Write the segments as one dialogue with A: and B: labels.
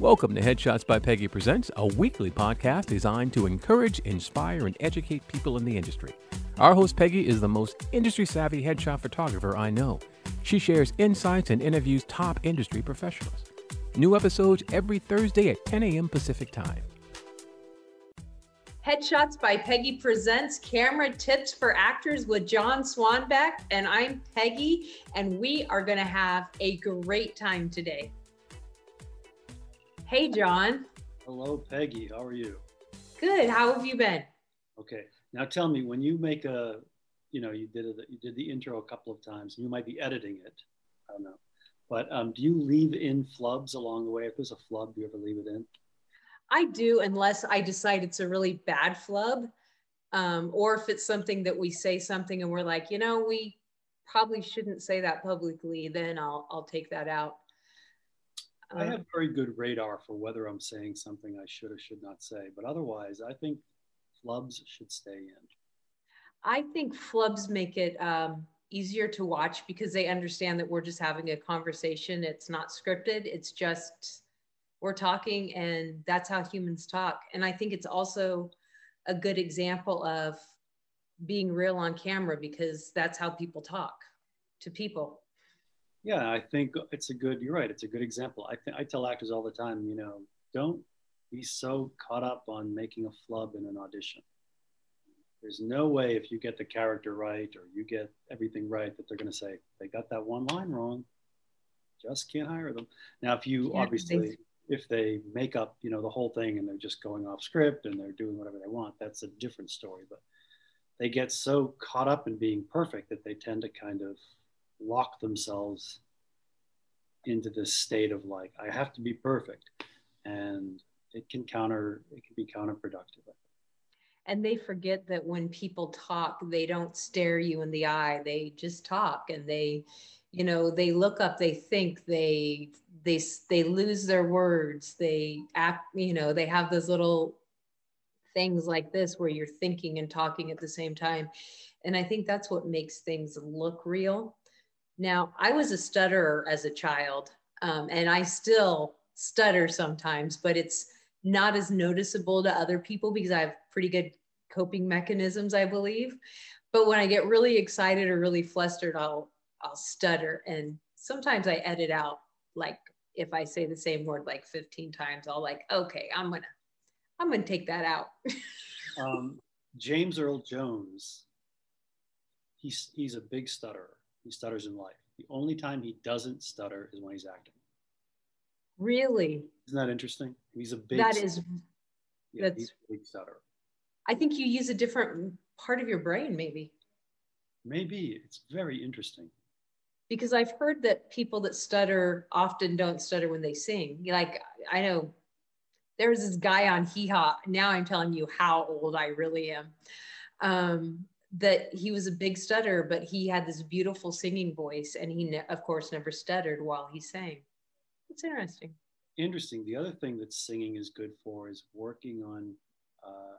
A: Welcome to Headshots by Peggy Presents, a weekly podcast designed to encourage, inspire, and educate people in the industry. Our host, Peggy, is the most industry savvy headshot photographer I know. She shares insights and interviews top industry professionals. New episodes every Thursday at 10 a.m. Pacific Time.
B: Headshots by Peggy presents camera tips for actors with John Swanbeck. And I'm Peggy, and we are going to have a great time today. Hey, John.
C: Hello, Peggy. How are you?
B: Good. How have you been?
C: Okay. Now tell me, when you make a, you know, you did a, you did the intro a couple of times, and you might be editing it. I don't know, but um, do you leave in flubs along the way? If there's a flub, do you ever leave it in?
B: I do, unless I decide it's a really bad flub, um, or if it's something that we say something and we're like, you know, we probably shouldn't say that publicly. Then I'll I'll take that out.
C: I have very good radar for whether I'm saying something I should or should not say, but otherwise, I think flubs should stay in.
B: I think flubs make it um, easier to watch because they understand that we're just having a conversation. It's not scripted. It's just we're talking, and that's how humans talk. And I think it's also a good example of being real on camera because that's how people talk to people.
C: Yeah, I think it's a good. You're right. It's a good example. I think I tell actors all the time. You know, don't be so caught up on making a flub in an audition. There's no way if you get the character right or you get everything right that they're going to say they got that one line wrong. Just can't hire them. Now, if you yeah, obviously if they make up you know the whole thing and they're just going off script and they're doing whatever they want, that's a different story. But they get so caught up in being perfect that they tend to kind of lock themselves into this state of like I have to be perfect, and it can counter it can be counterproductive.
B: And they forget that when people talk, they don't stare you in the eye. They just talk, and they, you know, they look up, they think, they they they lose their words. They act, you know, they have those little things like this where you're thinking and talking at the same time. And I think that's what makes things look real now, I was a stutterer as a child, um, and I still stutter sometimes, but it's not as noticeable to other people because I have pretty good coping mechanisms, I believe. But when I get really excited or really flustered, I'll I'll stutter, and sometimes I edit out like if I say the same word like 15 times, I'll like, okay, I'm gonna I'm gonna take that out.
C: um, James Earl Jones, he's he's a big stutterer he stutters in life. The only time he doesn't stutter is when he's acting.
B: Really?
C: Isn't that interesting? He's a big.
B: That is.
C: Yeah, that's. big stutterer.
B: I think you use a different part of your brain, maybe.
C: Maybe it's very interesting.
B: Because I've heard that people that stutter often don't stutter when they sing. Like I know there was this guy on Hee Haw. Now I'm telling you how old I really am. Um, that he was a big stutter, but he had this beautiful singing voice, and he, ne- of course, never stuttered while he sang. It's interesting.
C: Interesting. The other thing that singing is good for is working on uh,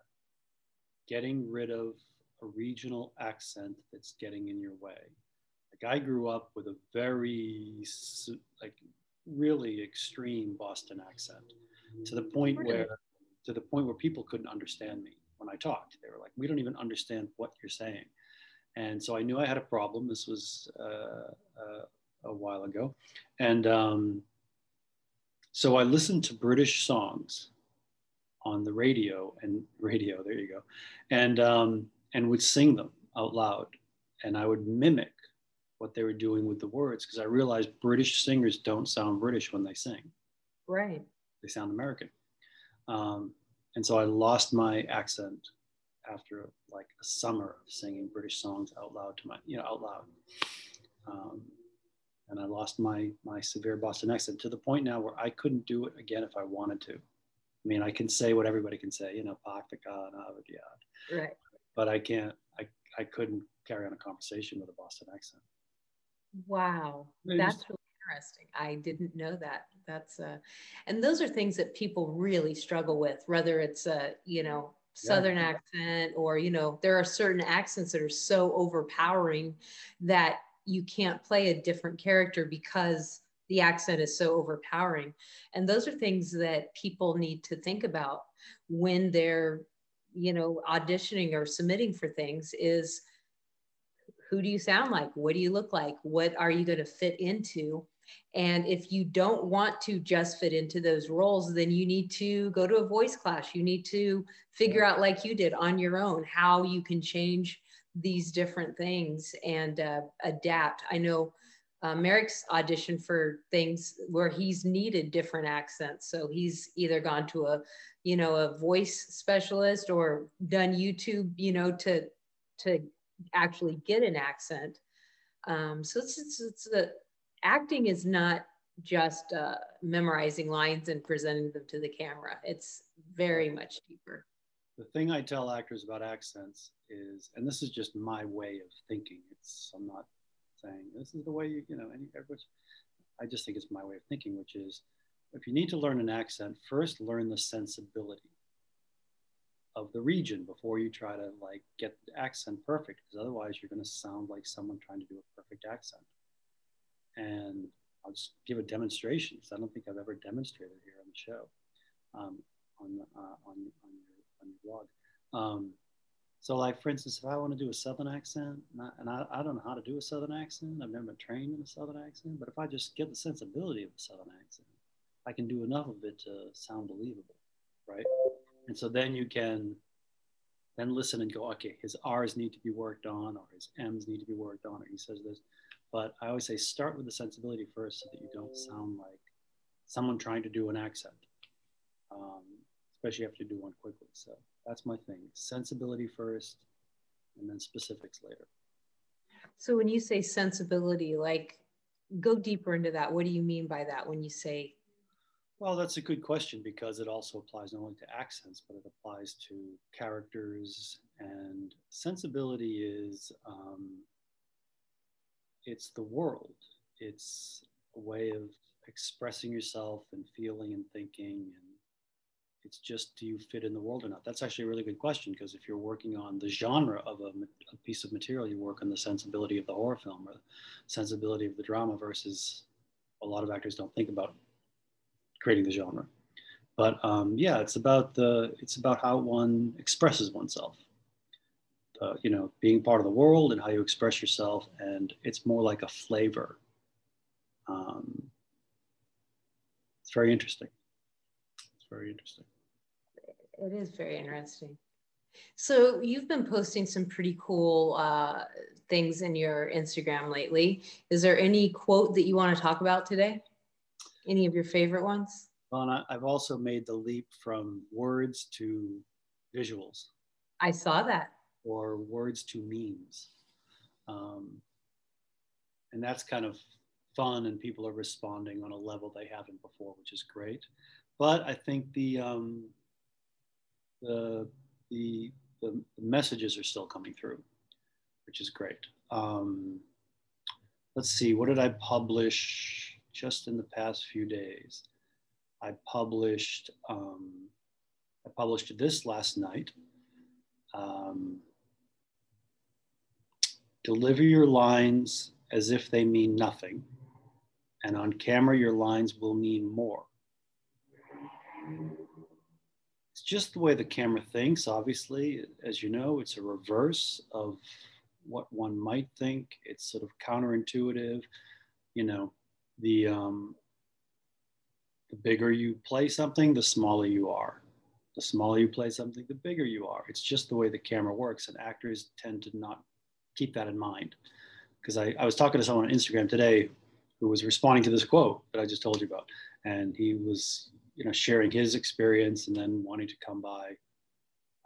C: getting rid of a regional accent that's getting in your way. Like I grew up with a very, like, really extreme Boston accent, to the point where, to the point where people couldn't understand me when I talked. They were like, we don't even understand what you're saying. And so I knew I had a problem. This was uh, uh, a while ago. And um, so I listened to British songs on the radio and radio, there you go, and, um, and would sing them out loud. And I would mimic what they were doing with the words because I realized British singers don't sound British when they sing.
B: Right.
C: They sound American. Um, and so I lost my accent after like a summer of singing British songs out loud to my, you know, out loud. Um, and I lost my my severe Boston accent to the point now where I couldn't do it again if I wanted to. I mean, I can say what everybody can say, you know, Paktika and
B: Right.
C: But I can't. I I couldn't carry on a conversation with a Boston accent.
B: Wow, that's really interesting. I didn't know that. That's uh, and those are things that people really struggle with, whether it's a you know southern yeah. accent or you know there are certain accents that are so overpowering that you can't play a different character because the accent is so overpowering and those are things that people need to think about when they're you know auditioning or submitting for things is who do you sound like what do you look like what are you going to fit into and if you don't want to just fit into those roles then you need to go to a voice class you need to figure out like you did on your own how you can change these different things and uh, adapt i know uh, Merrick's auditioned for things where he's needed different accents. So he's either gone to a, you know, a voice specialist or done YouTube, you know, to to actually get an accent. Um, so it's, it's, it's a, acting is not just uh, memorizing lines and presenting them to the camera. It's very much deeper.
C: The thing I tell actors about accents is, and this is just my way of thinking. It's I'm not saying this is the way you, you know, any, I just think it's my way of thinking, which is if you need to learn an accent, first learn the sensibility of the region before you try to like get the accent perfect, because otherwise you're going to sound like someone trying to do a perfect accent. And I'll just give a demonstration because I don't think I've ever demonstrated here on the show, um, on, uh, on, on, your, on your blog. Um, so, like for instance, if I want to do a Southern accent, and, I, and I, I, don't know how to do a Southern accent, I've never been trained in a Southern accent, but if I just get the sensibility of a Southern accent, I can do enough of it to sound believable, right? And so then you can then listen and go, okay, his R's need to be worked on, or his M's need to be worked on, or he says this. But I always say start with the sensibility first so that you don't sound like someone trying to do an accent, um, especially if you have to do one quickly. So that's my thing. Sensibility first, and then specifics later.
B: So when you say sensibility, like go deeper into that. What do you mean by that when you say?
C: Well, that's a good question because it also applies not only to accents, but it applies to characters. And sensibility is um, it's the world. It's a way of expressing yourself and feeling and thinking and it's just do you fit in the world or not? That's actually a really good question because if you're working on the genre of a, a, piece of material, you work on the sensibility of the horror film or sensibility of the drama versus a lot of actors don't think about creating the genre. But um, yeah, it's about the it's about how one expresses oneself. Uh, you know, being part of the world and how you express yourself, and it's more like a flavor. Um, it's very interesting It's very interesting.
B: It is very interesting. So you've been posting some pretty cool uh, things in your Instagram lately. Is there any quote that you want to talk about today? Any of your favorite ones?
C: Well, I've also made the leap from words to visuals.
B: I saw that.
C: Or words to memes. Um, and that's kind of fun, and people are responding on a level they haven't before, which is great. But I think the, um, the, the, the, messages are still coming through, which is great. Um, let's see, what did I publish just in the past few days? I published, um, I published this last night. Um, deliver your lines as if they mean nothing. And on camera, your lines will mean more. It's just the way the camera thinks, obviously. As you know, it's a reverse of what one might think. It's sort of counterintuitive. You know, the, um, the bigger you play something, the smaller you are. The smaller you play something, the bigger you are. It's just the way the camera works, and actors tend to not keep that in mind. Because I, I was talking to someone on Instagram today who was responding to this quote that I just told you about, and he was you know, sharing his experience and then wanting to come by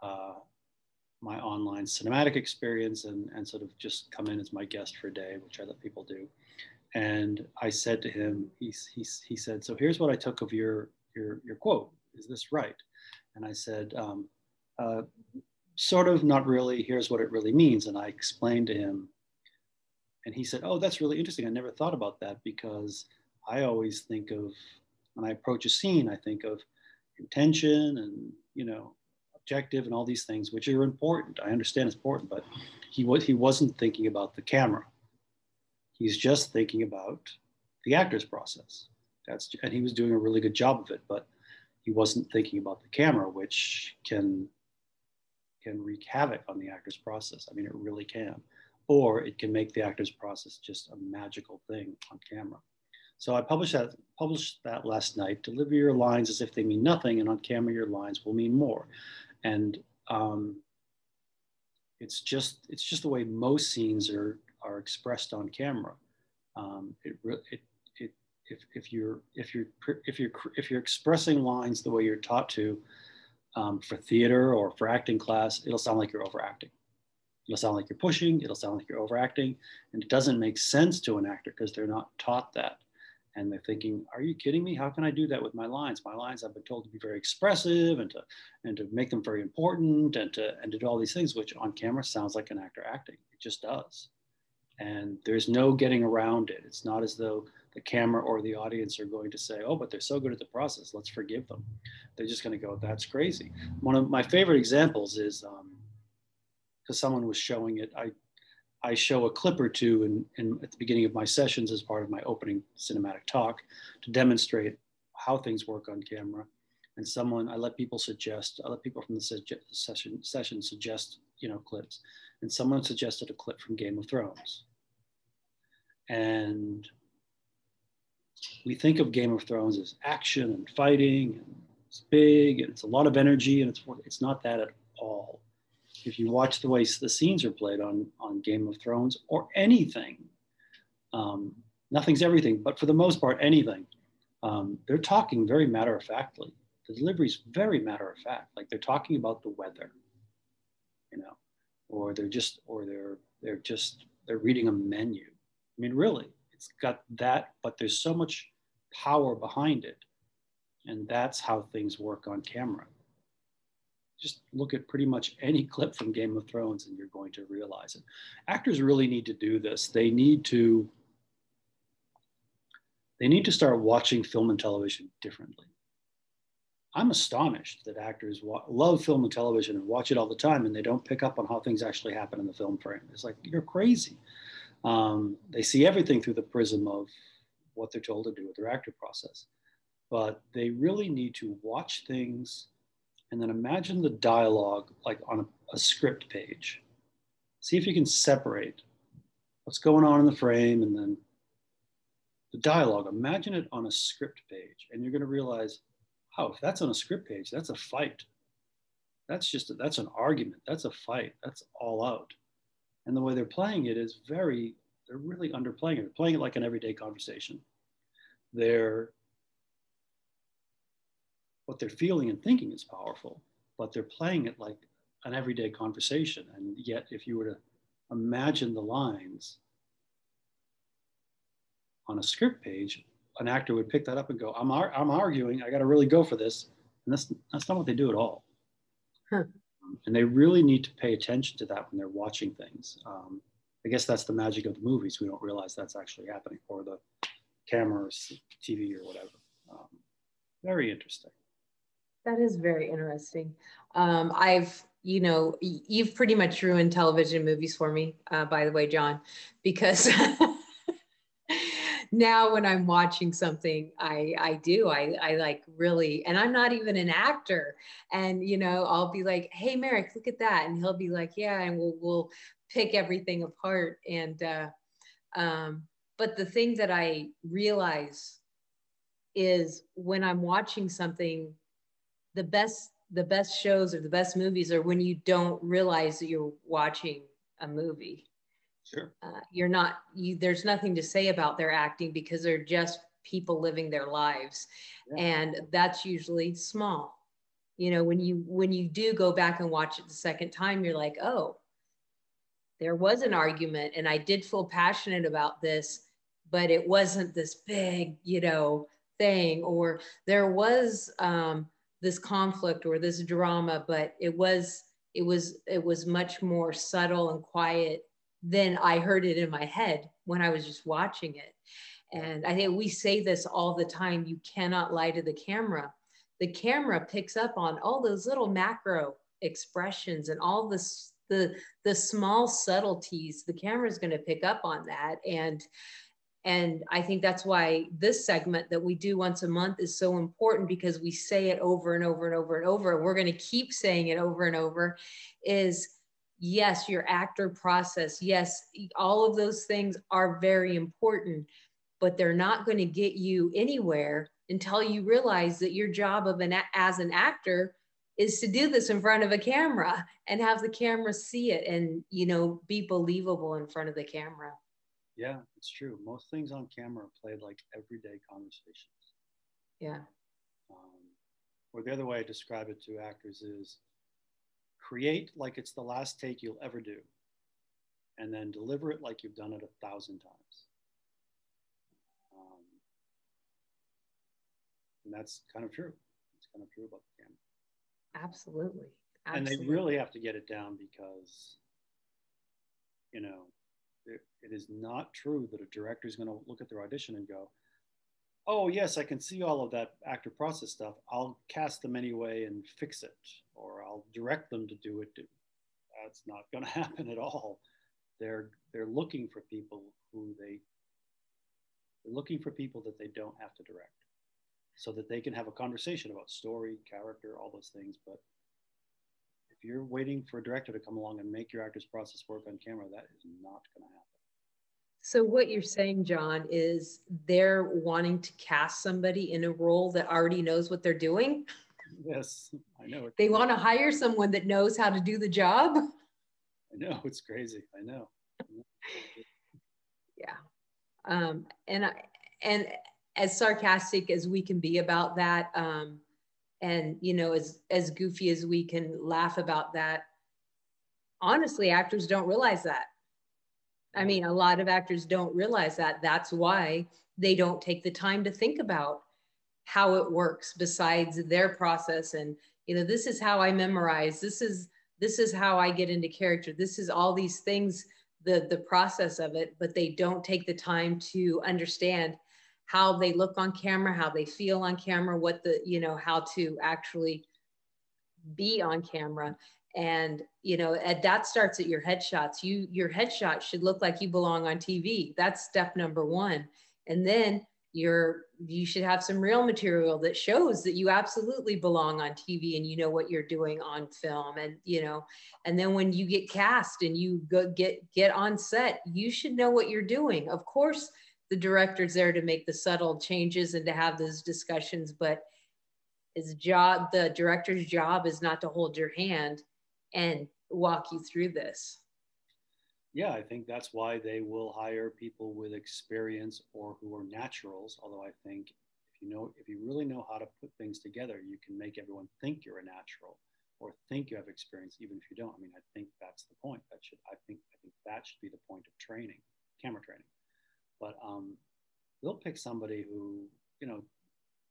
C: uh, my online cinematic experience and, and sort of just come in as my guest for a day, which I let people do. And I said to him, he, he, he said, so here's what I took of your, your, your quote. Is this right? And I said, um, uh, sort of, not really. Here's what it really means. And I explained to him, and he said, oh, that's really interesting. I never thought about that because I always think of when I approach a scene, I think of intention and you know objective and all these things, which are important. I understand it's important, but he was he wasn't thinking about the camera. He's just thinking about the actor's process. That's and he was doing a really good job of it, but he wasn't thinking about the camera, which can can wreak havoc on the actor's process. I mean, it really can. Or it can make the actor's process just a magical thing on camera. So I published that, published that last night. Deliver your lines as if they mean nothing, and on camera, your lines will mean more. And um, it's just it's just the way most scenes are are expressed on camera. Um, it, it, it, if, if you're if you're if you're if you're expressing lines the way you're taught to um, for theater or for acting class, it'll sound like you're overacting. It'll sound like you're pushing. It'll sound like you're overacting, and it doesn't make sense to an actor because they're not taught that and they're thinking, "Are you kidding me? How can I do that with my lines? My lines I've been told to be very expressive and to and to make them very important and to and to do all these things, which on camera sounds like an actor acting. It just does, and there's no getting around it. It's not as though the camera or the audience are going to say, "Oh, but they're so good at the process. Let's forgive them." They're just going to go, "That's crazy." One of my favorite examples is because um, someone was showing it. I I show a clip or two in, in, at the beginning of my sessions as part of my opening cinematic talk to demonstrate how things work on camera. And someone, I let people suggest, I let people from the session, session suggest, you know, clips. And someone suggested a clip from Game of Thrones. And we think of Game of Thrones as action and fighting, and it's big, and it's a lot of energy, and it's, it's not that at all if you watch the way the scenes are played on on Game of Thrones or anything, um, nothing's everything, but for the most part, anything, um, they're talking very matter of factly. The delivery is very matter of fact, like they're talking about the weather, you know, or they're just, or they're they're just they're reading a menu. I mean, really, it's got that, but there's so much power behind it, and that's how things work on camera just look at pretty much any clip from Game of Thrones and you're going to realize it. Actors really need to do this. They need to they need to start watching film and television differently. I'm astonished that actors love film and television and watch it all the time and they don't pick up on how things actually happen in the film frame. It's like, you're crazy. Um, they see everything through the prism of what they're told to do with their actor process. But they really need to watch things and then imagine the dialogue like on a, a script page. See if you can separate what's going on in the frame and then the dialogue. Imagine it on a script page, and you're going to realize, oh, if that's on a script page, that's a fight. That's just a, that's an argument. That's a fight. That's all out. And the way they're playing it is very. They're really underplaying it. They're playing it like an everyday conversation. They're what they're feeling and thinking is powerful, but they're playing it like an everyday conversation. And yet, if you were to imagine the lines on a script page, an actor would pick that up and go, I'm, ar- I'm arguing, I got to really go for this. And that's, that's not what they do at all. Huh. And they really need to pay attention to that when they're watching things. Um, I guess that's the magic of the movies. We don't realize that's actually happening, or the camera TV or whatever. Um, very interesting.
B: That is very interesting. Um, I've, you know, you've pretty much ruined television movies for me, uh, by the way, John, because now when I'm watching something, I I do I I like really, and I'm not even an actor, and you know I'll be like, hey Merrick, look at that, and he'll be like, yeah, and we'll we'll pick everything apart, and uh, um, but the thing that I realize is when I'm watching something the best the best shows or the best movies are when you don't realize that you're watching a movie.
C: Sure.
B: Uh, you're not. You, there's nothing to say about their acting because they're just people living their lives, yeah. and that's usually small. You know, when you when you do go back and watch it the second time, you're like, oh, there was an argument, and I did feel passionate about this, but it wasn't this big, you know, thing. Or there was. Um, this conflict or this drama, but it was it was it was much more subtle and quiet than I heard it in my head when I was just watching it. And I think we say this all the time you cannot lie to the camera. The camera picks up on all those little macro expressions and all this the the small subtleties the camera is going to pick up on that and And I think that's why this segment that we do once a month is so important because we say it over and over and over and over. and We're going to keep saying it over and over is yes, your actor process. Yes, all of those things are very important, but they're not going to get you anywhere until you realize that your job of an as an actor is to do this in front of a camera and have the camera see it and you know be believable in front of the camera.
C: Yeah it's true. Most things on camera are played like everyday conversations.
B: Yeah.
C: Um, or the other way i describe it to actors is create like it's the last take you'll ever do and then deliver it like you've done it a thousand times um, and that's kind of true it's kind of true about the camera
B: Absolutely.
C: Absolutely. And they really have to get it down because, you know, it, it is not true that a director is going to look at their audition and go, oh, yes, I can see all of that actor process stuff. I'll cast them anyway and fix it, or I'll direct them to do it. That's not going to happen at all. They're, they're looking for people who they, they're looking for people that they don't have to direct so that they can have a conversation about story, character, all those things. But if you're waiting for a director to come along and make your actor's process work on camera, that is not going to happen.
B: So what you're saying, John, is they're wanting to cast somebody in a role that already knows what they're doing.
C: Yes, I know.
B: They want to hire someone that knows how to do the job.
C: I know it's crazy. I know.
B: yeah, um, and I and as sarcastic as we can be about that um, and you know as as goofy as we can laugh about that honestly actors don't realize that i mean a lot of actors don't realize that. That's why they don't take the time to think about how it works besides their process and you know this is how i memorize. This is this is how i get into character. This is all these things the the process of it but they don't take the time to understand how they look on camera, how they feel on camera, what the, you know, how to actually be on camera. And, you know, and that starts at your headshots. You, your headshot should look like you belong on TV. That's step number one. And then you're, you should have some real material that shows that you absolutely belong on TV and you know what you're doing on film. And, you know, and then when you get cast and you go get, get on set, you should know what you're doing. Of course, the director's there to make the subtle changes and to have those discussions but his job the director's job is not to hold your hand and walk you through this.
C: Yeah i think that's why they will hire people with experience or who are naturals. Although i think if you know if you really know how to put things together you can make everyone think you're a natural or think you have experience even if you don't. I mean i think that's the point. That should i think i think that should be the point of training camera training. But um, they'll pick somebody who, you know,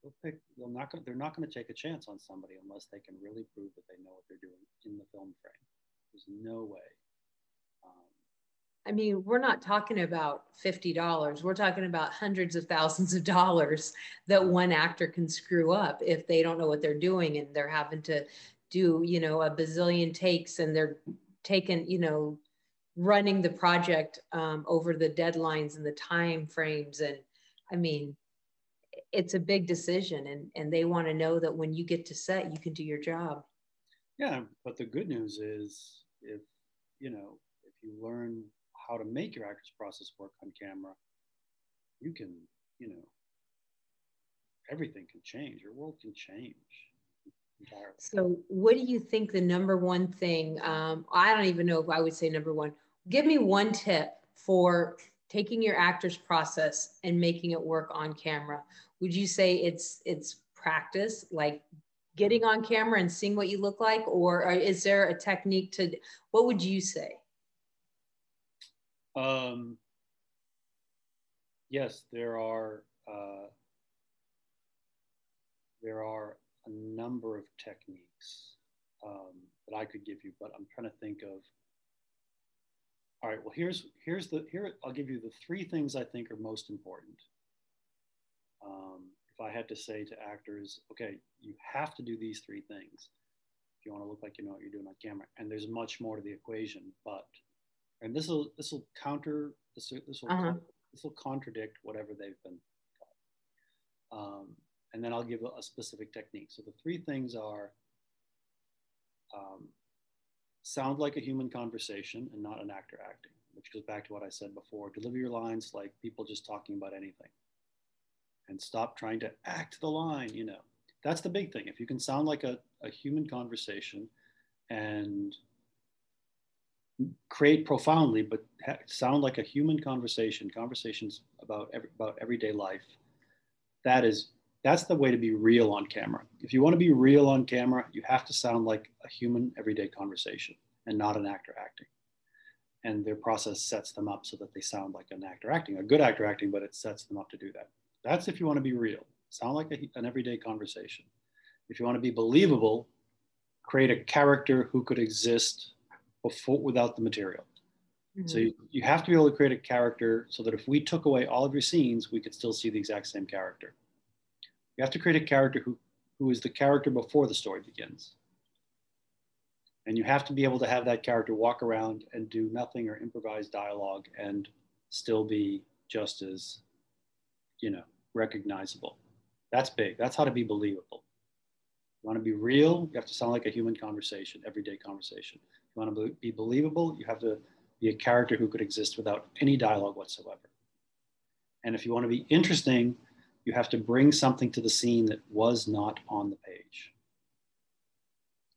C: they'll pick. They're not going. They're not going to take a chance on somebody unless they can really prove that they know what they're doing in the film frame. There's no way. Um,
B: I mean, we're not talking about $50. We're talking about hundreds of thousands of dollars that one actor can screw up if they don't know what they're doing and they're having to do, you know, a bazillion takes and they're taking, you know, running the project um, over the deadlines and the time frames and i mean it's a big decision and and they want to know that when you get to set you can do your job
C: yeah but the good news is if you know if you learn how to make your actors process work on camera you can you know everything can change your world can change
B: entirely. So, what do you think the number one thing? Um, I don't even know if I would say number one give me one tip for taking your actor's process and making it work on camera. Would you say it's it's practice like getting on camera and seeing what you look like or is there a technique to what would you say?
C: Um, yes there are uh, there are a number of techniques um, that i could give you but i'm trying to think of all right, well, here's, here's the, here, I'll give you the three things I think are most important. Um, if I had to say to actors, okay, you have to do these three things if you want to look like you know what you're doing on camera. And there's much more to the equation, but, and this will, this will counter, this, this will uh-huh. This will contradict whatever they've been taught. Um, and then I'll give a, a, specific technique. So the three things are um, sound like a human conversation and not an actor acting, which goes back to what I said before. Deliver your lines like people just talking about anything. And stop trying to act the line, you know. That's the big thing. If you can sound like a, a human conversation and create profoundly, but ha- sound like a human conversation, conversations about about everyday life. That is that's the way to be real on camera. If you want to be real on camera, you have to sound like a human everyday conversation and not an actor acting. And their process sets them up so that they sound like an actor acting, a good actor acting, but it sets them up to do that. That's if you want to be real. Sound like a, an everyday conversation. If you want to be believable, create a character who could exist before without the material. Mm-hmm. So you, you have to be able to create a character so that if we took away all of your scenes, we could still see the exact same character. You have to create a character who, who is the character before the story begins. And you have to be able to have that character walk around and do nothing or improvise dialogue and still be just as, you know, recognizable. That's big. That's how to be believable. You want to be real, you have to sound like a human conversation, everyday conversation. You want to be believable, you have to be a character who could exist without any dialogue whatsoever. And if you want to be interesting, you have to bring something to the scene that was not on the page.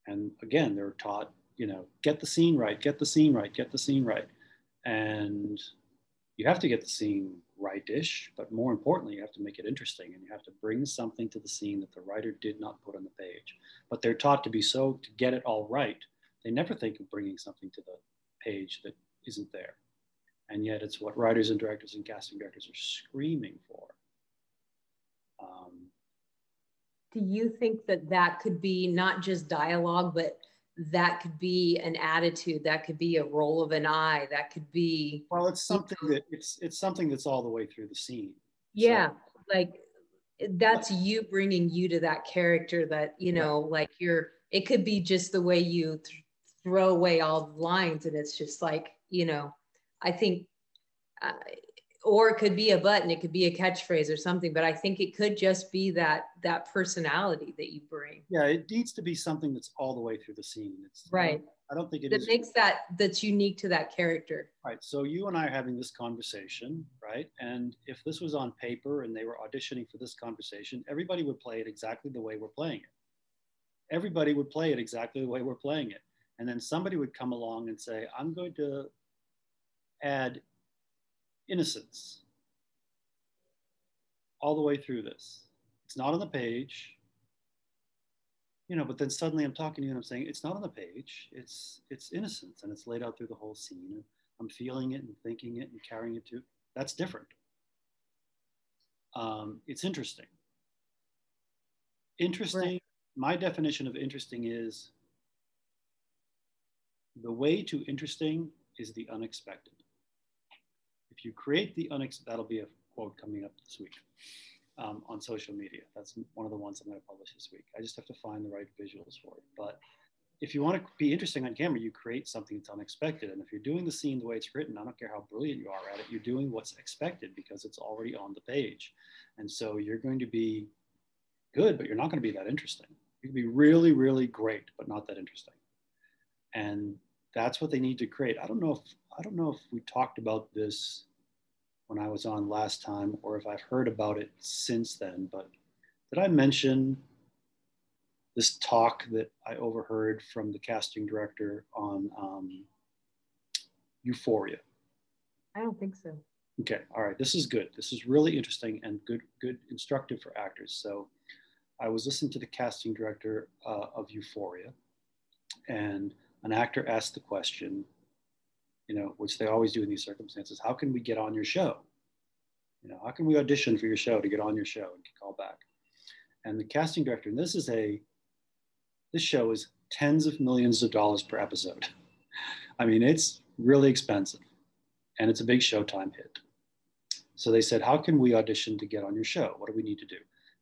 C: And again, they're taught, you know, get the scene right, get the scene right, get the scene right. And you have to get the scene right-ish, but more importantly, you have to make it interesting and you have to bring something to the scene that the writer did not put on the page. But they're taught to be so to get it all right, they never think of bringing something to the page that isn't there. And yet it's what writers and directors and casting directors are screaming for. Um,
B: Do you think that that could be not just dialogue, but that could be an attitude, that could be a roll of an eye, that could be.
C: Well, it's something you know, that it's it's something that's all the way through the scene.
B: Yeah, so, like that's you bringing you to that character that you know, like you're. It could be just the way you th- throw away all the lines, and it's just like you know. I think uh, or it could be a button it could be a catchphrase or something but i think it could just be that that personality that you bring.
C: Yeah it needs to be something that's all the way through the scene. It's
B: right.
C: i don't think it
B: that is, makes that that's unique to that character.
C: Right so you and i are having this conversation right? And if this was on paper and they were auditioning for this conversation everybody would play it exactly the way we're playing it. Everybody would play it exactly the way we're playing it. And then somebody would come along and say i'm going to add innocence all the way through this. It's not on the page, you know, but then suddenly I'm talking to you and I'm saying, it's not on the page. It's, it's innocence and it's laid out through the whole scene. I'm feeling it and thinking it and carrying it to, that's different. Um, it's interesting. Interesting, right. my definition of interesting is the way to interesting is the unexpected. If you create the unexpected, that'll be a quote coming up this week um, on social media. That's one of the ones I'm going to publish this week. I just have to find the right visuals for it. But if you want to be interesting on camera, you create something that's unexpected. And if you're doing the scene the way it's written, I don't care how brilliant you are at it, you're doing what's expected because it's already on the page. And so you're going to be good, but you're not going to be that interesting. You can be really, really great, but not that interesting. And that's what they need to create. I don't know if I don't know if we talked about this when I was on last time or if I've heard about it since then, but did I mention this talk that I overheard from the casting director on um, Euphoria?
B: I don't think so.
C: Okay, all right. This is good. This is really interesting and good, good instructive for actors. So, I was listening to the casting director uh, of Euphoria, and an actor asked the question, you know, which they always do in these circumstances. How can we get on your show? You know, how can we audition for your show to get on your show and get called back? And the casting director, and this is a, this show is tens of millions of dollars per episode. I mean, it's really expensive and it's a big Showtime hit. So they said, How can we audition to get on your show? What do we need to do?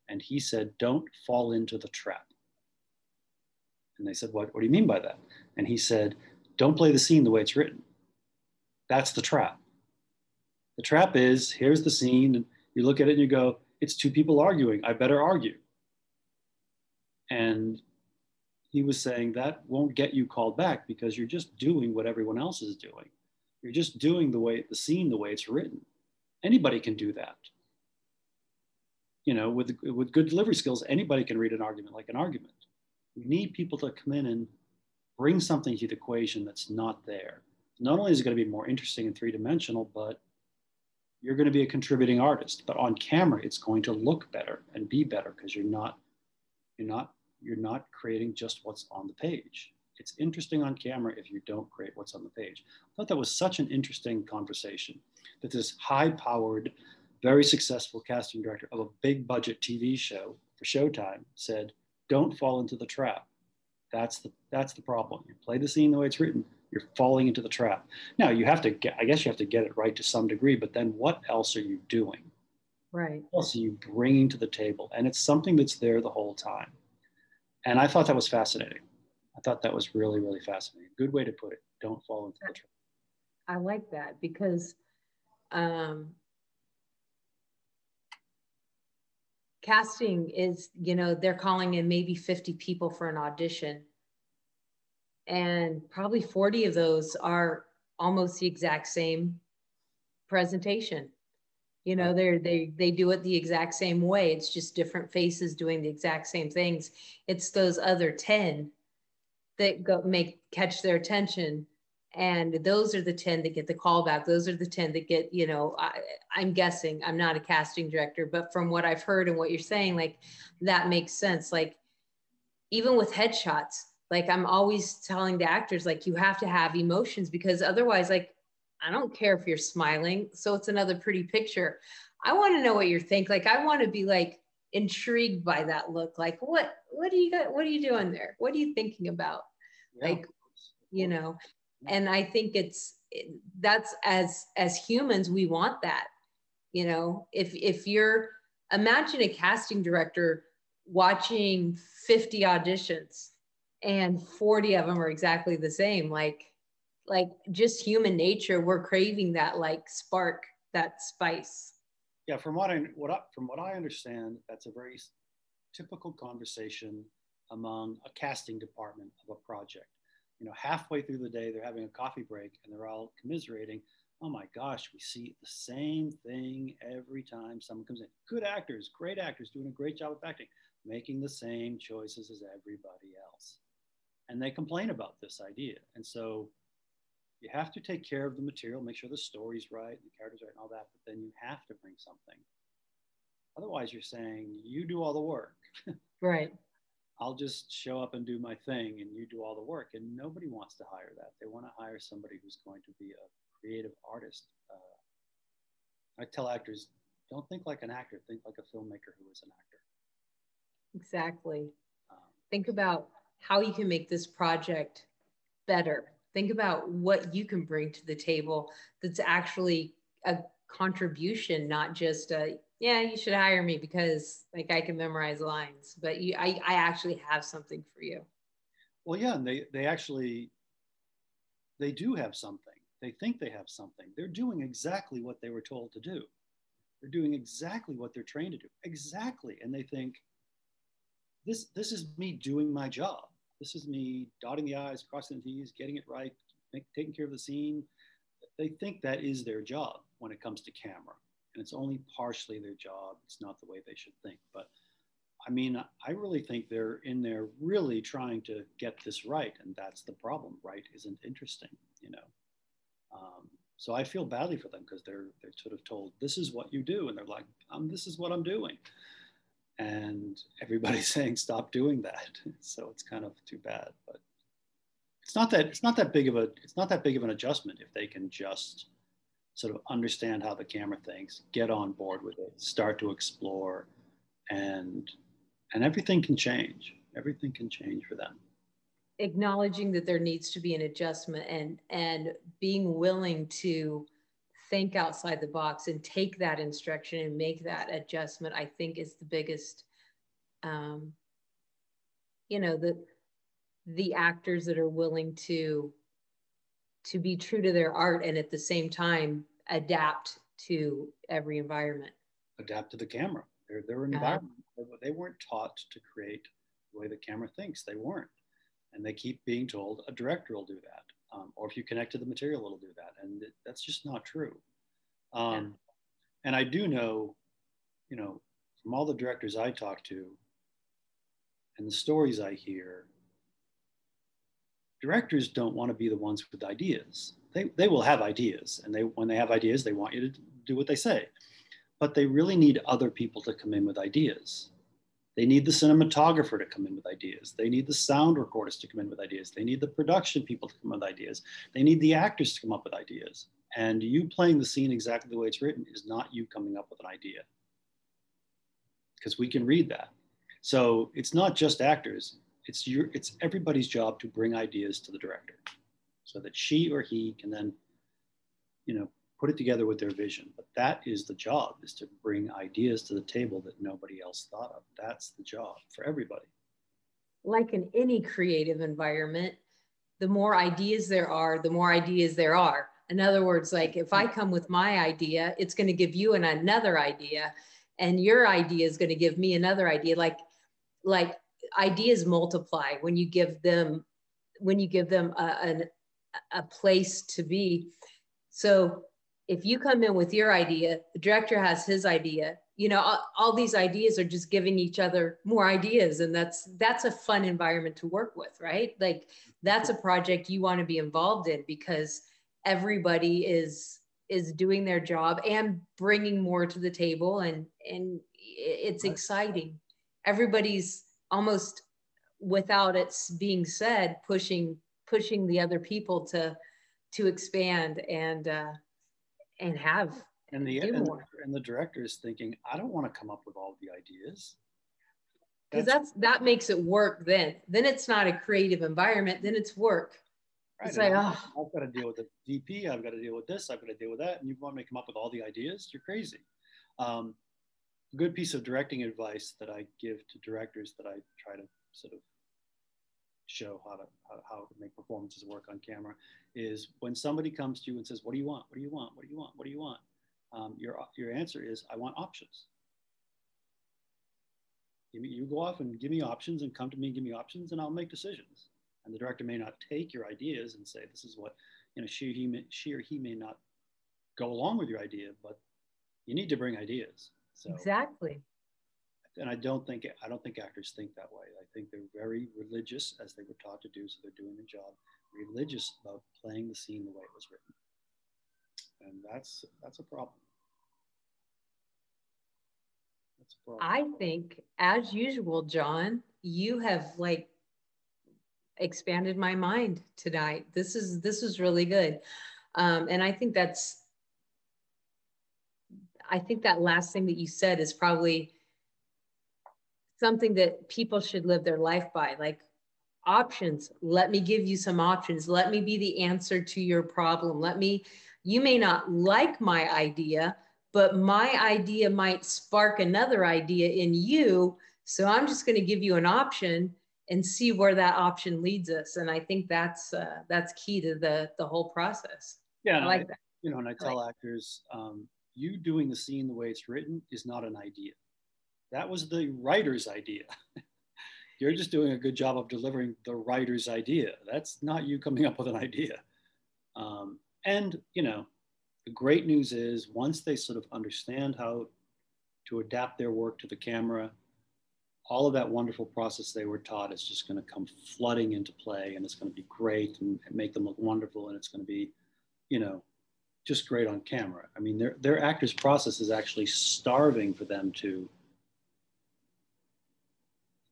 C: And he said, Don't fall into the trap. And they said, What, what do you mean by that? And he said, Don't play the scene the way it's written. That's the trap. The trap is here's the scene, and you look at it and you go, it's two people arguing. I better argue. And he was saying that won't get you called back because you're just doing what everyone else is doing. You're just doing the way the scene the way it's written. Anybody can do that. You know, with with good delivery skills, anybody can read an argument like an argument. We need people to come in and bring something to the equation that's not there. Not only is it going to be more interesting and three dimensional, but you're going to be a contributing artist. But on camera, it's going to look better and be better because you're not you're not you're not creating just what's on the page. It's interesting on camera if you don't create what's on the page. I thought that was such an interesting conversation that this high powered, very successful casting director of a big budget TV show for Showtime said, don't fall into the trap. That's the, that's the problem. You play the scene the way it's written, you're falling into the trap. Now you have to get, I guess you have to get it right to some degree, but then what else are you doing?
B: Right.
C: What else are you bringing to the table? And it's something that's there the whole time. And I thought that was fascinating. I thought that was really, really fascinating. Good way to put it. Don't fall into the trap.
B: I like that because um, casting is, you know, they're calling in maybe 50 people for an audition. And probably 40 of those are almost the exact same presentation. You know, they're, they they do it the exact same way. It's just different faces doing the exact same things. It's those other 10 that go make catch their attention and those are the 10 that get the call back those are the 10 that get you know I, i'm guessing i'm not a casting director but from what i've heard and what you're saying like that makes sense. Like even with headshots like i'm always telling the actors like you have to have emotions because otherwise like i don't care if you're smiling. So it's another pretty picture. I want to know what you're thinking like i want to be like intrigued by that look. Like what what do you got what are you doing there? What are you thinking about? Yeah. like you know and i think it's that's as as humans we want that you know if if you're imagine a casting director watching 50 auditions and 40 of them are exactly the same like like just human nature we're craving that like spark that spice
C: yeah, from what I what I, from what I understand, that's a very typical conversation among a casting department of a project. You know, halfway through the day, they're having a coffee break and they're all commiserating. Oh my gosh, we see the same thing every time someone comes in. Good actors, great actors, doing a great job of acting, making the same choices as everybody else. And they complain about this idea. And so you have to take care of the material, make sure the story's right, the characters right, and all that. But then you have to bring something. Otherwise, you're saying you do all the work.
B: Right.
C: I'll just show up and do my thing, and you do all the work. And nobody wants to hire that. They want to hire somebody who's going to be a creative artist. Uh, I tell actors, don't think like an actor. Think like a filmmaker who is an actor.
B: Exactly. Um, think about how you can make this project better think about what you can bring to the table that's actually a contribution not just a yeah you should hire me because like i can memorize lines but you i, I actually have something for you.
C: Well yeah and they they actually they do have something. They think they have something. They're doing exactly what they were told to do. They're doing exactly what they're trained to do. Exactly. And they think this this is me doing my job. This is me dotting the I's, crossing the T's, getting it right, make, taking care of the scene. They think that is their job when it comes to camera. And it's only partially their job. It's not the way they should think. But I mean, I really think they're in there really trying to get this right. And that's the problem. Right isn't interesting, you know. Um, so I feel badly for them because they're they're sort of told this is what you do, and they're like, um, this is what I'm doing and everybody's saying stop doing that so it's kind of too bad but it's not that it's not that big of a it's not that big of an adjustment if they can just sort of understand how the camera thinks get on board with it start to explore and and everything can change. Everything can change for them.
B: Acknowledging that there needs to be an adjustment and and being willing to think outside the box and take that instruction and make that adjustment i think is the biggest um, you know the the actors that are willing to to be true to their art and at the same time adapt to every environment.
C: Adapt to the camera. They're uh-huh. environment. Uh-huh. They weren't taught to create the way the camera thinks. They weren't. And they keep being told a director will do that. Um, or if you connect to the material, it'll do that. And it, that's just not true. Um, yeah. And I do know, you know, from all the directors I talk to and the stories I hear, directors don't want to be the ones with ideas. They, they will have ideas, and they when they have ideas, they want you to do what they say. But they really need other people to come in with ideas. They need the cinematographer to come in with ideas. They need the sound recorders to come in with ideas. They need the production people to come up with ideas. They need the actors to come up with ideas. And you playing the scene exactly the way it's written is not you coming up with an idea. Because we can read that. So it's not just actors, it's your it's everybody's job to bring ideas to the director so that she or he can then you know put it together with their vision. But that is the job is to bring ideas to the table that nobody else thought of. That's the job for everybody.
B: Like in any creative environment the more ideas there are the more ideas there are. In other words like if i hmm. come with my idea it's going to give you an, another idea and your idea is going to give me another idea. Like like ideas multiply when you give them when you give them a, a, a place to be. So if you come in with your idea the director has his idea you know all, all, these ideas are just giving each other more ideas and that's that's a fun environment to work with right? Like that's a project you want to be involved in because everybody is is doing their job and bringing more to the table and and it's exciting. Everybody's almost without it being said pushing pushing the other people to to expand and uh and have
C: and the and, and, the director is thinking i don't want to come up with all the ideas.
B: Because that's, that's that makes it work then. Then it's not a creative environment then it's work.
C: Right. it's like oh. i've got to deal with the dp i've got to deal with this i've got to deal with that and you want me to come up with all the ideas? You're crazy. Um, good piece of directing advice that I give to directors that I try to sort of show how to how, to make performances work on camera is when somebody comes to you and says, "What do you want? What do you want? What do you want? What do you want?" Um, your your answer is, "I want options." You, you go off and give me options and come to me and give me options and I'll make decisions. And the director may not take your ideas and say, "This is what," you know, she he may, she or he may not go along with your idea, but you need to bring ideas.
B: So exactly.
C: And I don't think I don't think actors think that way. I think they're very religious, as they were taught to do, so they're doing their job. Religious about playing the scene the way it was written, and that's that's a problem.
B: That's a problem. I think, as usual, John, you have like expanded my mind tonight. This is this is really good, um, and I think that's I think that last thing that you said is probably something that people should live their life by. Like options, let me give you some options. Let me be the answer to your problem. Let me, you may not like my idea, but my idea might spark another idea in you. So I'm just going to give you an option and see where that option leads us. And I think that's uh, that's key to the the whole process.
C: Yeah, I like I, that. You know, and I tell like actors, um, you doing the scene the way it's written is not an idea. That was the writer's idea. You're just doing a good job of delivering the writer's idea. That's not you coming up with an idea. Um, and, you know, the great news is once they sort of understand how to adapt their work to the camera, all of that wonderful process they were taught is just going to come flooding into play and it's going to be great and make them look wonderful and it's going to be, you know, just great on camera. I mean, their their actors' process is actually starving for them to.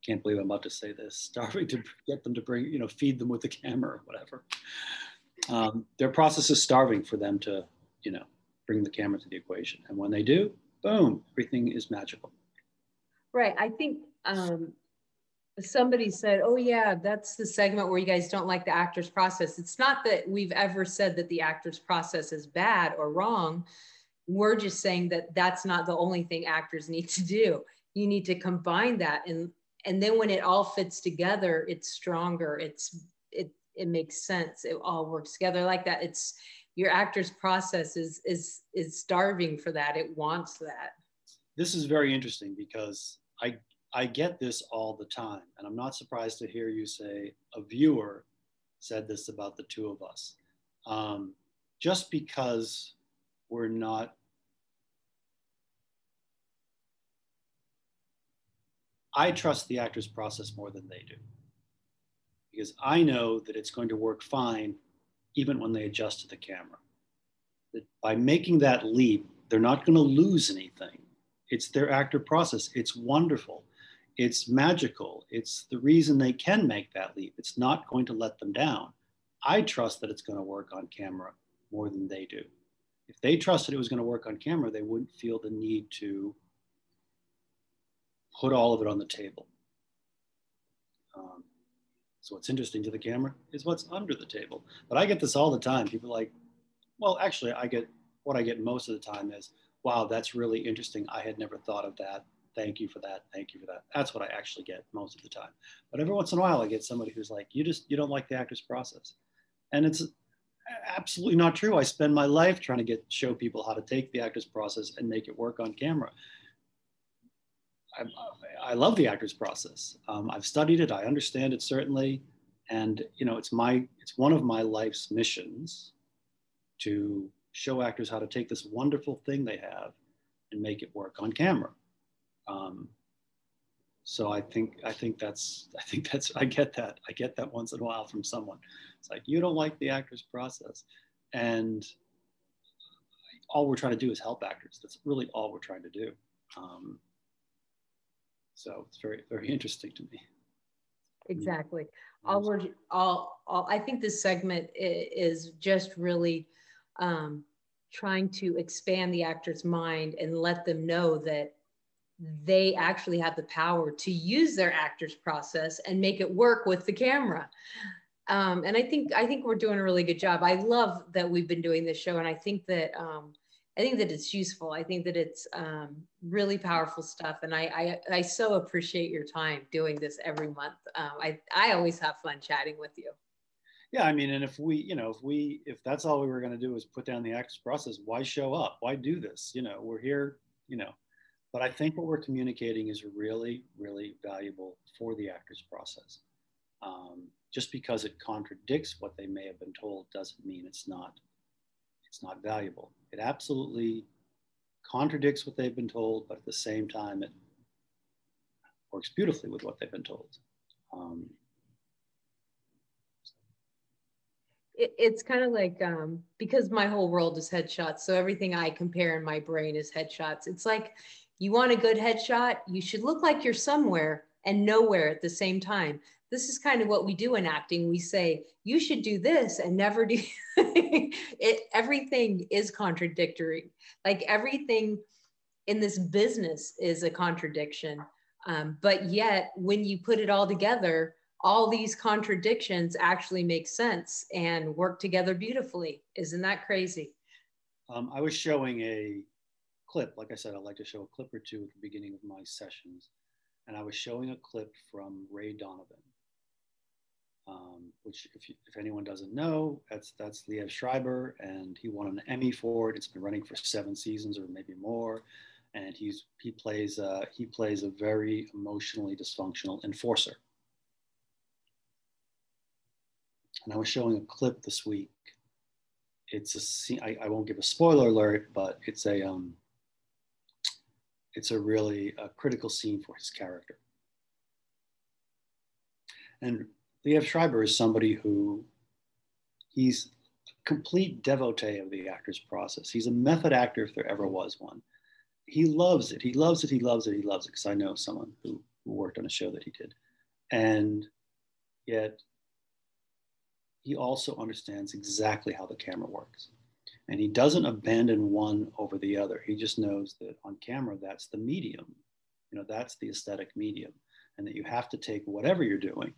C: Can't believe I'm about to say this. Starving to get them to bring, you know, feed them with the camera or whatever. Um, their process is starving for them to, you know, bring the camera to the equation. And when they do, boom, everything is magical.
B: Right. I think um, somebody said, Oh, yeah, that's the segment where you guys don't like the actor's process. It's not that we've ever said that the actor's process is bad or wrong. We're just saying that that's not the only thing actors need to do. You need to combine that. And, and then when it all fits together, it's stronger. It's, it, it makes sense. It all works together like that. It's, your actor's process is is is starving for that it wants that
C: this is very interesting because i i get this all the time and i'm not surprised to hear you say a viewer said this about the two of us um, just because we're not I trust the actor's process more than they do because I know that it's going to work fine even when they adjust to the camera. That by making that leap, they're not going to lose anything. It's their actor process. It's wonderful. It's magical. It's the reason they can make that leap. It's not going to let them down. I trust that it's going to work on camera more than they do. If they trusted it was going to work on camera, they wouldn't feel the need to put all of it on the table. Um, so what's interesting to the camera is what's under the table. But I get this all the time. People like, well, actually, I get what I get most of the time is, wow, that's really interesting. I had never thought of that. Thank you for that. Thank you for that. That's what I actually get most of the time. But every once in a while, I get somebody who's like, you just you don't like the actor's process, and it's absolutely not true. I spend my life trying to get show people how to take the actor's process and make it work on camera. I, I love the actor's process. Um, I've studied it. I understand it certainly, and you know, it's my it's one of my life's missions to show actors how to take this wonderful thing they have and make it work on camera. Um, so I think I think that's I think that's I get that I get that once in a while from someone. It's like you don't like the actor's process, and all we're trying to do is help actors. That's really all we're trying to do. Um, so it's very, very interesting to me.
B: Exactly. All we're, all, all, I think this segment is just really um, trying to expand the actor's mind and let them know that they actually have the power to use their actor's process and make it work with the camera. Um, and I think I think we're doing a really good job. I love that we've been doing this show, and I think that um, I think that it's useful. I think that it's um, really powerful stuff, and I, I, I so appreciate your time doing this every month. Um, I I always have fun chatting with you.
C: Yeah, I mean, and if we, you know, if we, if that's all we were going to do is put down the actors process, why show up? Why do this? You know, we're here, you know. But I think what we're communicating is really, really valuable for the actors process. Um, just because it contradicts what they may have been told doesn't mean it's not it's not valuable. It absolutely contradicts what they've been told, but at the same time, it works beautifully with what they've been told. Um,
B: it's kind of like um, because my whole world is headshots, so everything I compare in my brain is headshots. It's like you want a good headshot, you should look like you're somewhere and nowhere at the same time this is kind of what we do in acting. We say, you should do this and never do it. Everything is contradictory. Like everything in this business is a contradiction. Um, but yet, when you put it all together, all these contradictions actually make sense and work together beautifully. Isn't that crazy?
C: Um, I was showing a clip. Like I said, I like to show a clip or two at the beginning of my sessions. And I was showing a clip from Ray Donovan um, which if, you, if anyone doesn't know, that's that's Liev Schreiber, and he won an Emmy for it. It's been running for seven seasons or maybe more, and he's he plays uh, he plays a very emotionally dysfunctional enforcer. And I was showing a clip this week. It's a scene. I, I won't give a spoiler alert, but it's a um, it's a really a critical scene for his character. And Liev Schreiber is somebody who he's a complete devotee of the actor's process. He's a method actor if there ever was one. He loves it. He loves it. He loves it. He loves it because I know someone who, who worked on a show that he did. And yet he also understands exactly how the camera works. And he doesn't abandon one over the other. He just knows that on camera, that's the medium. You know, that's the aesthetic medium. And that you have to take whatever you're doing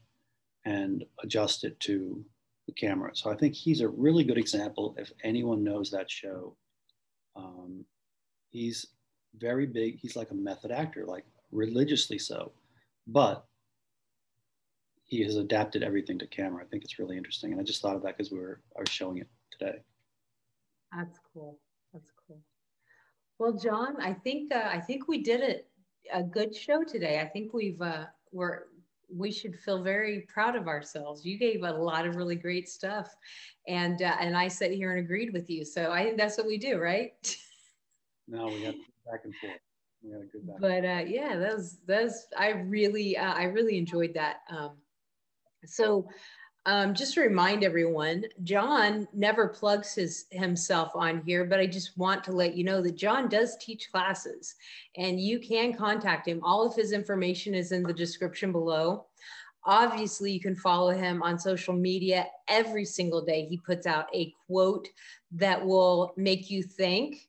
C: and adjust it to the camera. So I think he's a really good example. If anyone knows that show, um, he's very big. He's like a method actor, like religiously so, but he has adapted everything to camera. I think it's really interesting, and I just thought of that because we were I was showing it today.
B: That's cool. That's cool. Well, John, I think uh, I think we did it a good show today. I think we've uh, we're we should feel very proud of ourselves. You gave a lot of really great stuff, and uh, and I sat here and agreed with you. So I think that's what we do, right?
C: no, we have back and forth. We had a good back.
B: But uh, yeah, that was that was I really uh, I really enjoyed that. Um, so um, just to remind everyone, John never plugs his himself on here, but I just want to let you know that John does teach classes and you can contact him. All of his information is in the description below. Obviously, you can follow him on social media every single day. He puts out a quote that will make you think,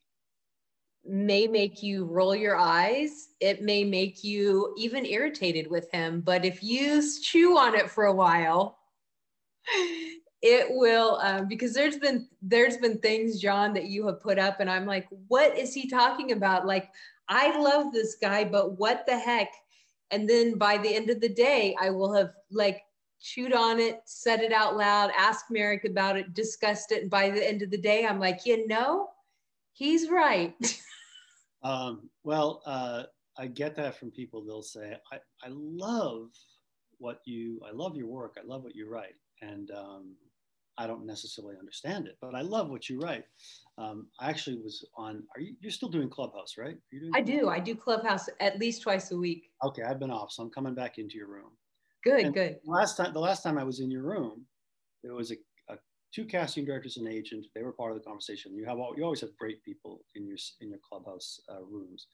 B: may make you roll your eyes. It may make you even irritated with him. But if you chew on it for a while, it will um, because there's been there's been things john that you have put up and i'm like what is he talking about? Like i love this guy but what the heck? And then by the end of the day i will have like chewed on it said it out loud asked merrick about it discussed it and by the end of the day i'm like you know he's right.
C: Um, well uh, i get that from people. They'll say I, I love what you i love your work. I love what you write and um, I don't necessarily understand it, but I love what you write. Um, I actually was on. Are you? You're still doing Clubhouse, right?
B: Doing I do. I do Clubhouse at least twice a week.
C: Okay, I've been off, so I'm coming back into your room.
B: Good, and good.
C: Last time, the last time I was in your room, there was a, a two casting directors and agent. They were part of the conversation. You have all, you always have great people in your in your Clubhouse uh, rooms.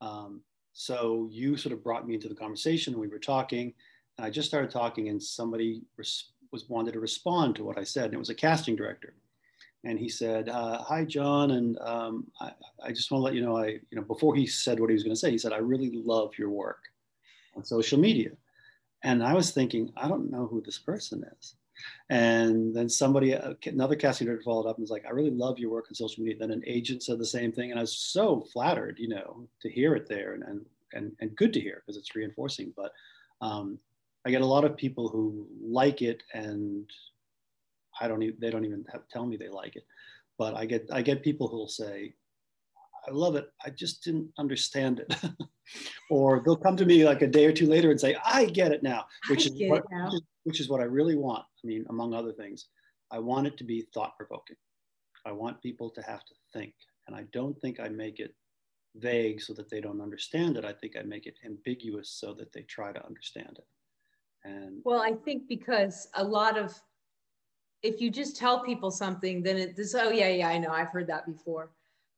C: Um, so you sort of brought me into the conversation. We were talking, and I just started talking, and somebody res- was wanted to respond to what I said, and it was a casting director. And he said, uh, "Hi, John, and um, I, I, just want to let you know, I, you know, before he said what he was going to say, he said, I really love your work on social media." And I was thinking, I don't know who this person is. And then somebody, uh, another casting director followed up and was like, I really love your work on social media. Then an agent said the same thing. And I was so flattered, you know, to hear it there and, and, and, and good to hear because it's reinforcing. But um, I get a lot of people who like it and I don't even, they don't even have, tell me they like it. But I get, I get people who'll say, I love it. I just didn't understand it. or they'll come to me like a day or two later and say, I get it now, which, is what, now. Which is what I really want. I mean, among other things, I want it to be thought provoking. I want people to have to think. And I don't think I make it vague so that they don't understand it. I think I make it ambiguous so that they try to understand it.
B: And well, I think because a lot of if you just tell people something, then it this, oh yeah, yeah, I know, I've heard that before.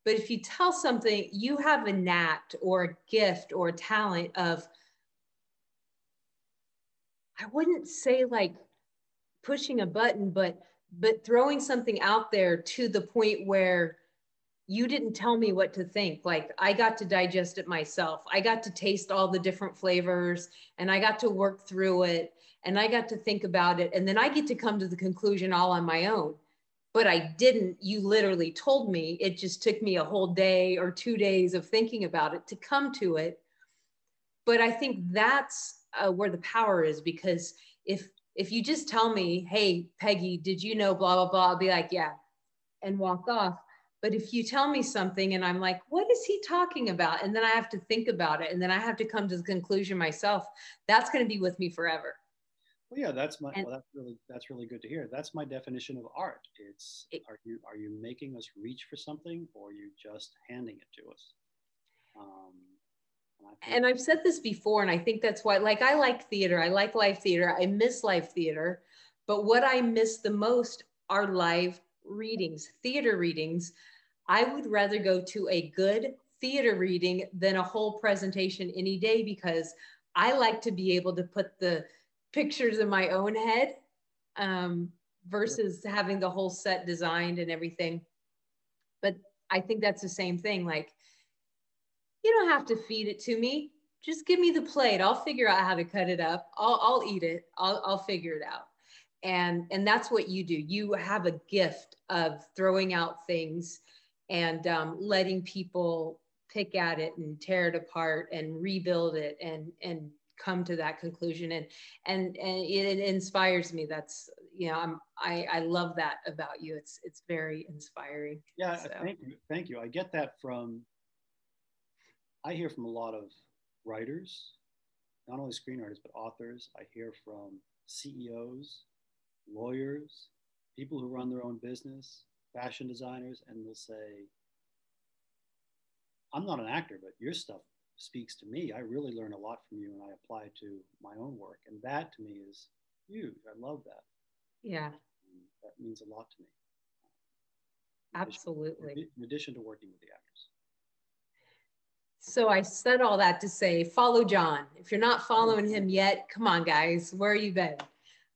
B: But if you tell something, you have a knack or a gift or a talent of, I wouldn't say like pushing a button, but but throwing something out there to the point where you didn't tell me what to think. Like I got to digest it myself. I got to taste all the different flavors and I got to work through it and I got to think about it. And then I get to come to the conclusion all on my own. But I didn't. You literally told me. It just took me a whole day or two days of thinking about it to come to it. But I think that's uh, where the power is because if if you just tell me, hey, Peggy, did you know blah, blah, blah, I'll be like, yeah, and walk off but if you tell me something and I'm like, what is he talking about? And then I have to think about it and then I have to come to the conclusion myself, that's going to be with me forever.
C: Well, yeah, that's my, and, well, that's really, that's really good to hear. That's my definition of art. It's, it, are you, are you making us reach for something or are you just handing it to us? Um,
B: and I've said this before, and I think that's why, like, I like theater, I like live theater, I miss live theater, but what I miss the most are live readings, theater readings, I would rather go to a good theater reading than a whole presentation any day because I like to be able to put the pictures in my own head um, versus having the whole set designed and everything. But I think that's the same thing. Like, you don't have to feed it to me. Just give me the plate. I'll figure out how to cut it up. I'll, I'll eat it. I'll, I'll figure it out and and that's what you do you have a gift of throwing out things and um, letting people pick at it and tear it apart and rebuild it and and come to that conclusion and and and it, inspires me that's you know, I'm, I, I love that about you. It's, it's very inspiring.
C: Yeah. So. Thank you. Thank you. I get that from, I hear from a lot of writers, not only screenwriters, but authors. I hear from CEOs, lawyers, people who run their own business, fashion designers, and they'll say, I'm not an actor, but your stuff speaks to me. I really learn a lot from you and I apply to my own work. And that to me is huge. I love that.
B: Yeah.
C: And that means a lot to me.
B: In Absolutely.
C: Addition, in addition to working with the actors.
B: So I said all that to say, follow John. If you're not following him yet, come on, guys. Where are you been?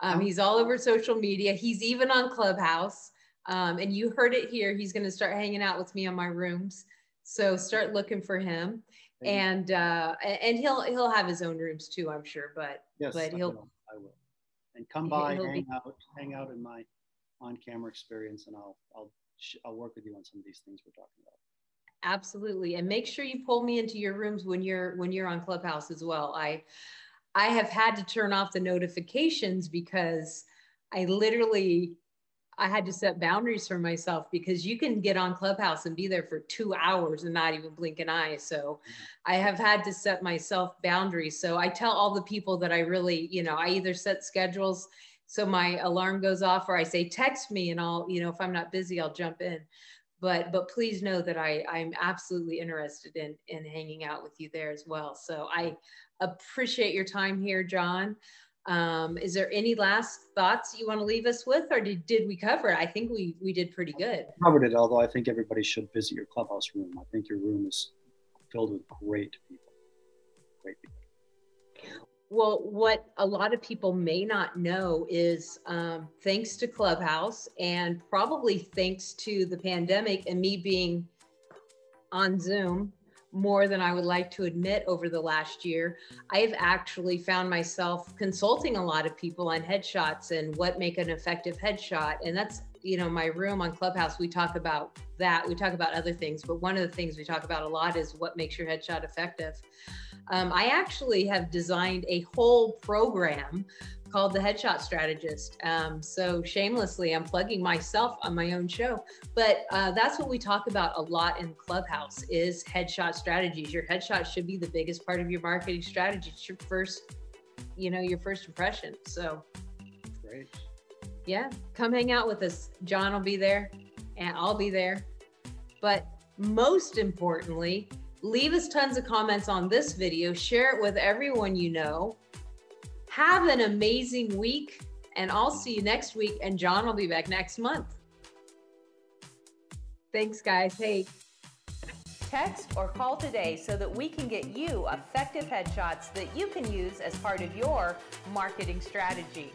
B: Um, he's all over social media. He's even on Clubhouse. Um, and you heard it here. He's going to start hanging out with me on my rooms. So start looking for him, and uh, and he'll he'll have his own rooms too, I'm sure. But
C: yes,
B: but
C: he'll I will. I will. And come by, hang be, out, hang out in my on-camera experience, and I'll I'll I'll work with you on some of these things we're talking about.
B: Absolutely, and make sure you pull me into your rooms when you're when you're on Clubhouse as well. I I have had to turn off the notifications because I literally I had to set boundaries for myself because you can get on Clubhouse and be there for two hours and not even blink an eye. So mm-hmm. I have had to set myself boundaries. So I tell all the people that I really, you know, I either set schedules so my alarm goes off or I say text me and I'll, you know, if I'm not busy, I'll jump in. But but please know that I I'm absolutely interested in in hanging out with you there as well. So I appreciate your time here, John. Um, is there any last thoughts you want to leave us with, or did, did we cover it? I think we we did pretty good.
C: Covered it, although I think everybody should visit your clubhouse room. I think your room is filled with great people. Great people.
B: Well, what a lot of people may not know is um, thanks to Clubhouse and probably thanks to the pandemic and me being on Zoom more than I would like to admit over the last year. I've actually found myself consulting a lot of people on headshots and what make an effective headshot. And that's, you know, my room on Clubhouse, we talk about that. We talk about other things, but one of the things we talk about a lot is what makes your headshot effective. Um, I actually have designed a whole program called The Headshot Strategist. Um, so shamelessly, I'm plugging myself on my own show, but uh, that's what we talk about a lot in Clubhouse is headshot strategies. Your headshot should be the biggest part of your marketing strategy. It's your first, you know, your first impression. So
C: great.
B: Yeah, come hang out with us. John will be there and I'll be there. But most importantly, leave us tons of comments on this video, share it with everyone you know. Have an amazing week, and I'll see you next week. And John will be back next month. Thanks, guys. Hey.
D: Text or call today so that we can get you effective headshots that you can use as part of your marketing strategy.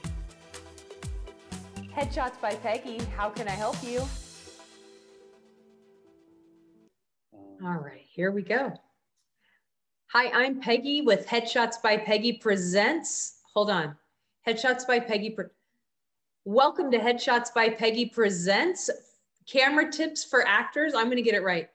D: Headshots by Peggy, how can I help you?
B: All right, here we go. Hi, I'm Peggy with Headshots by Peggy Presents hold on. Headshots by Peggy. Welcome to Headshots by Peggy Presents Camera Tips for Actors. I'm going to get it right.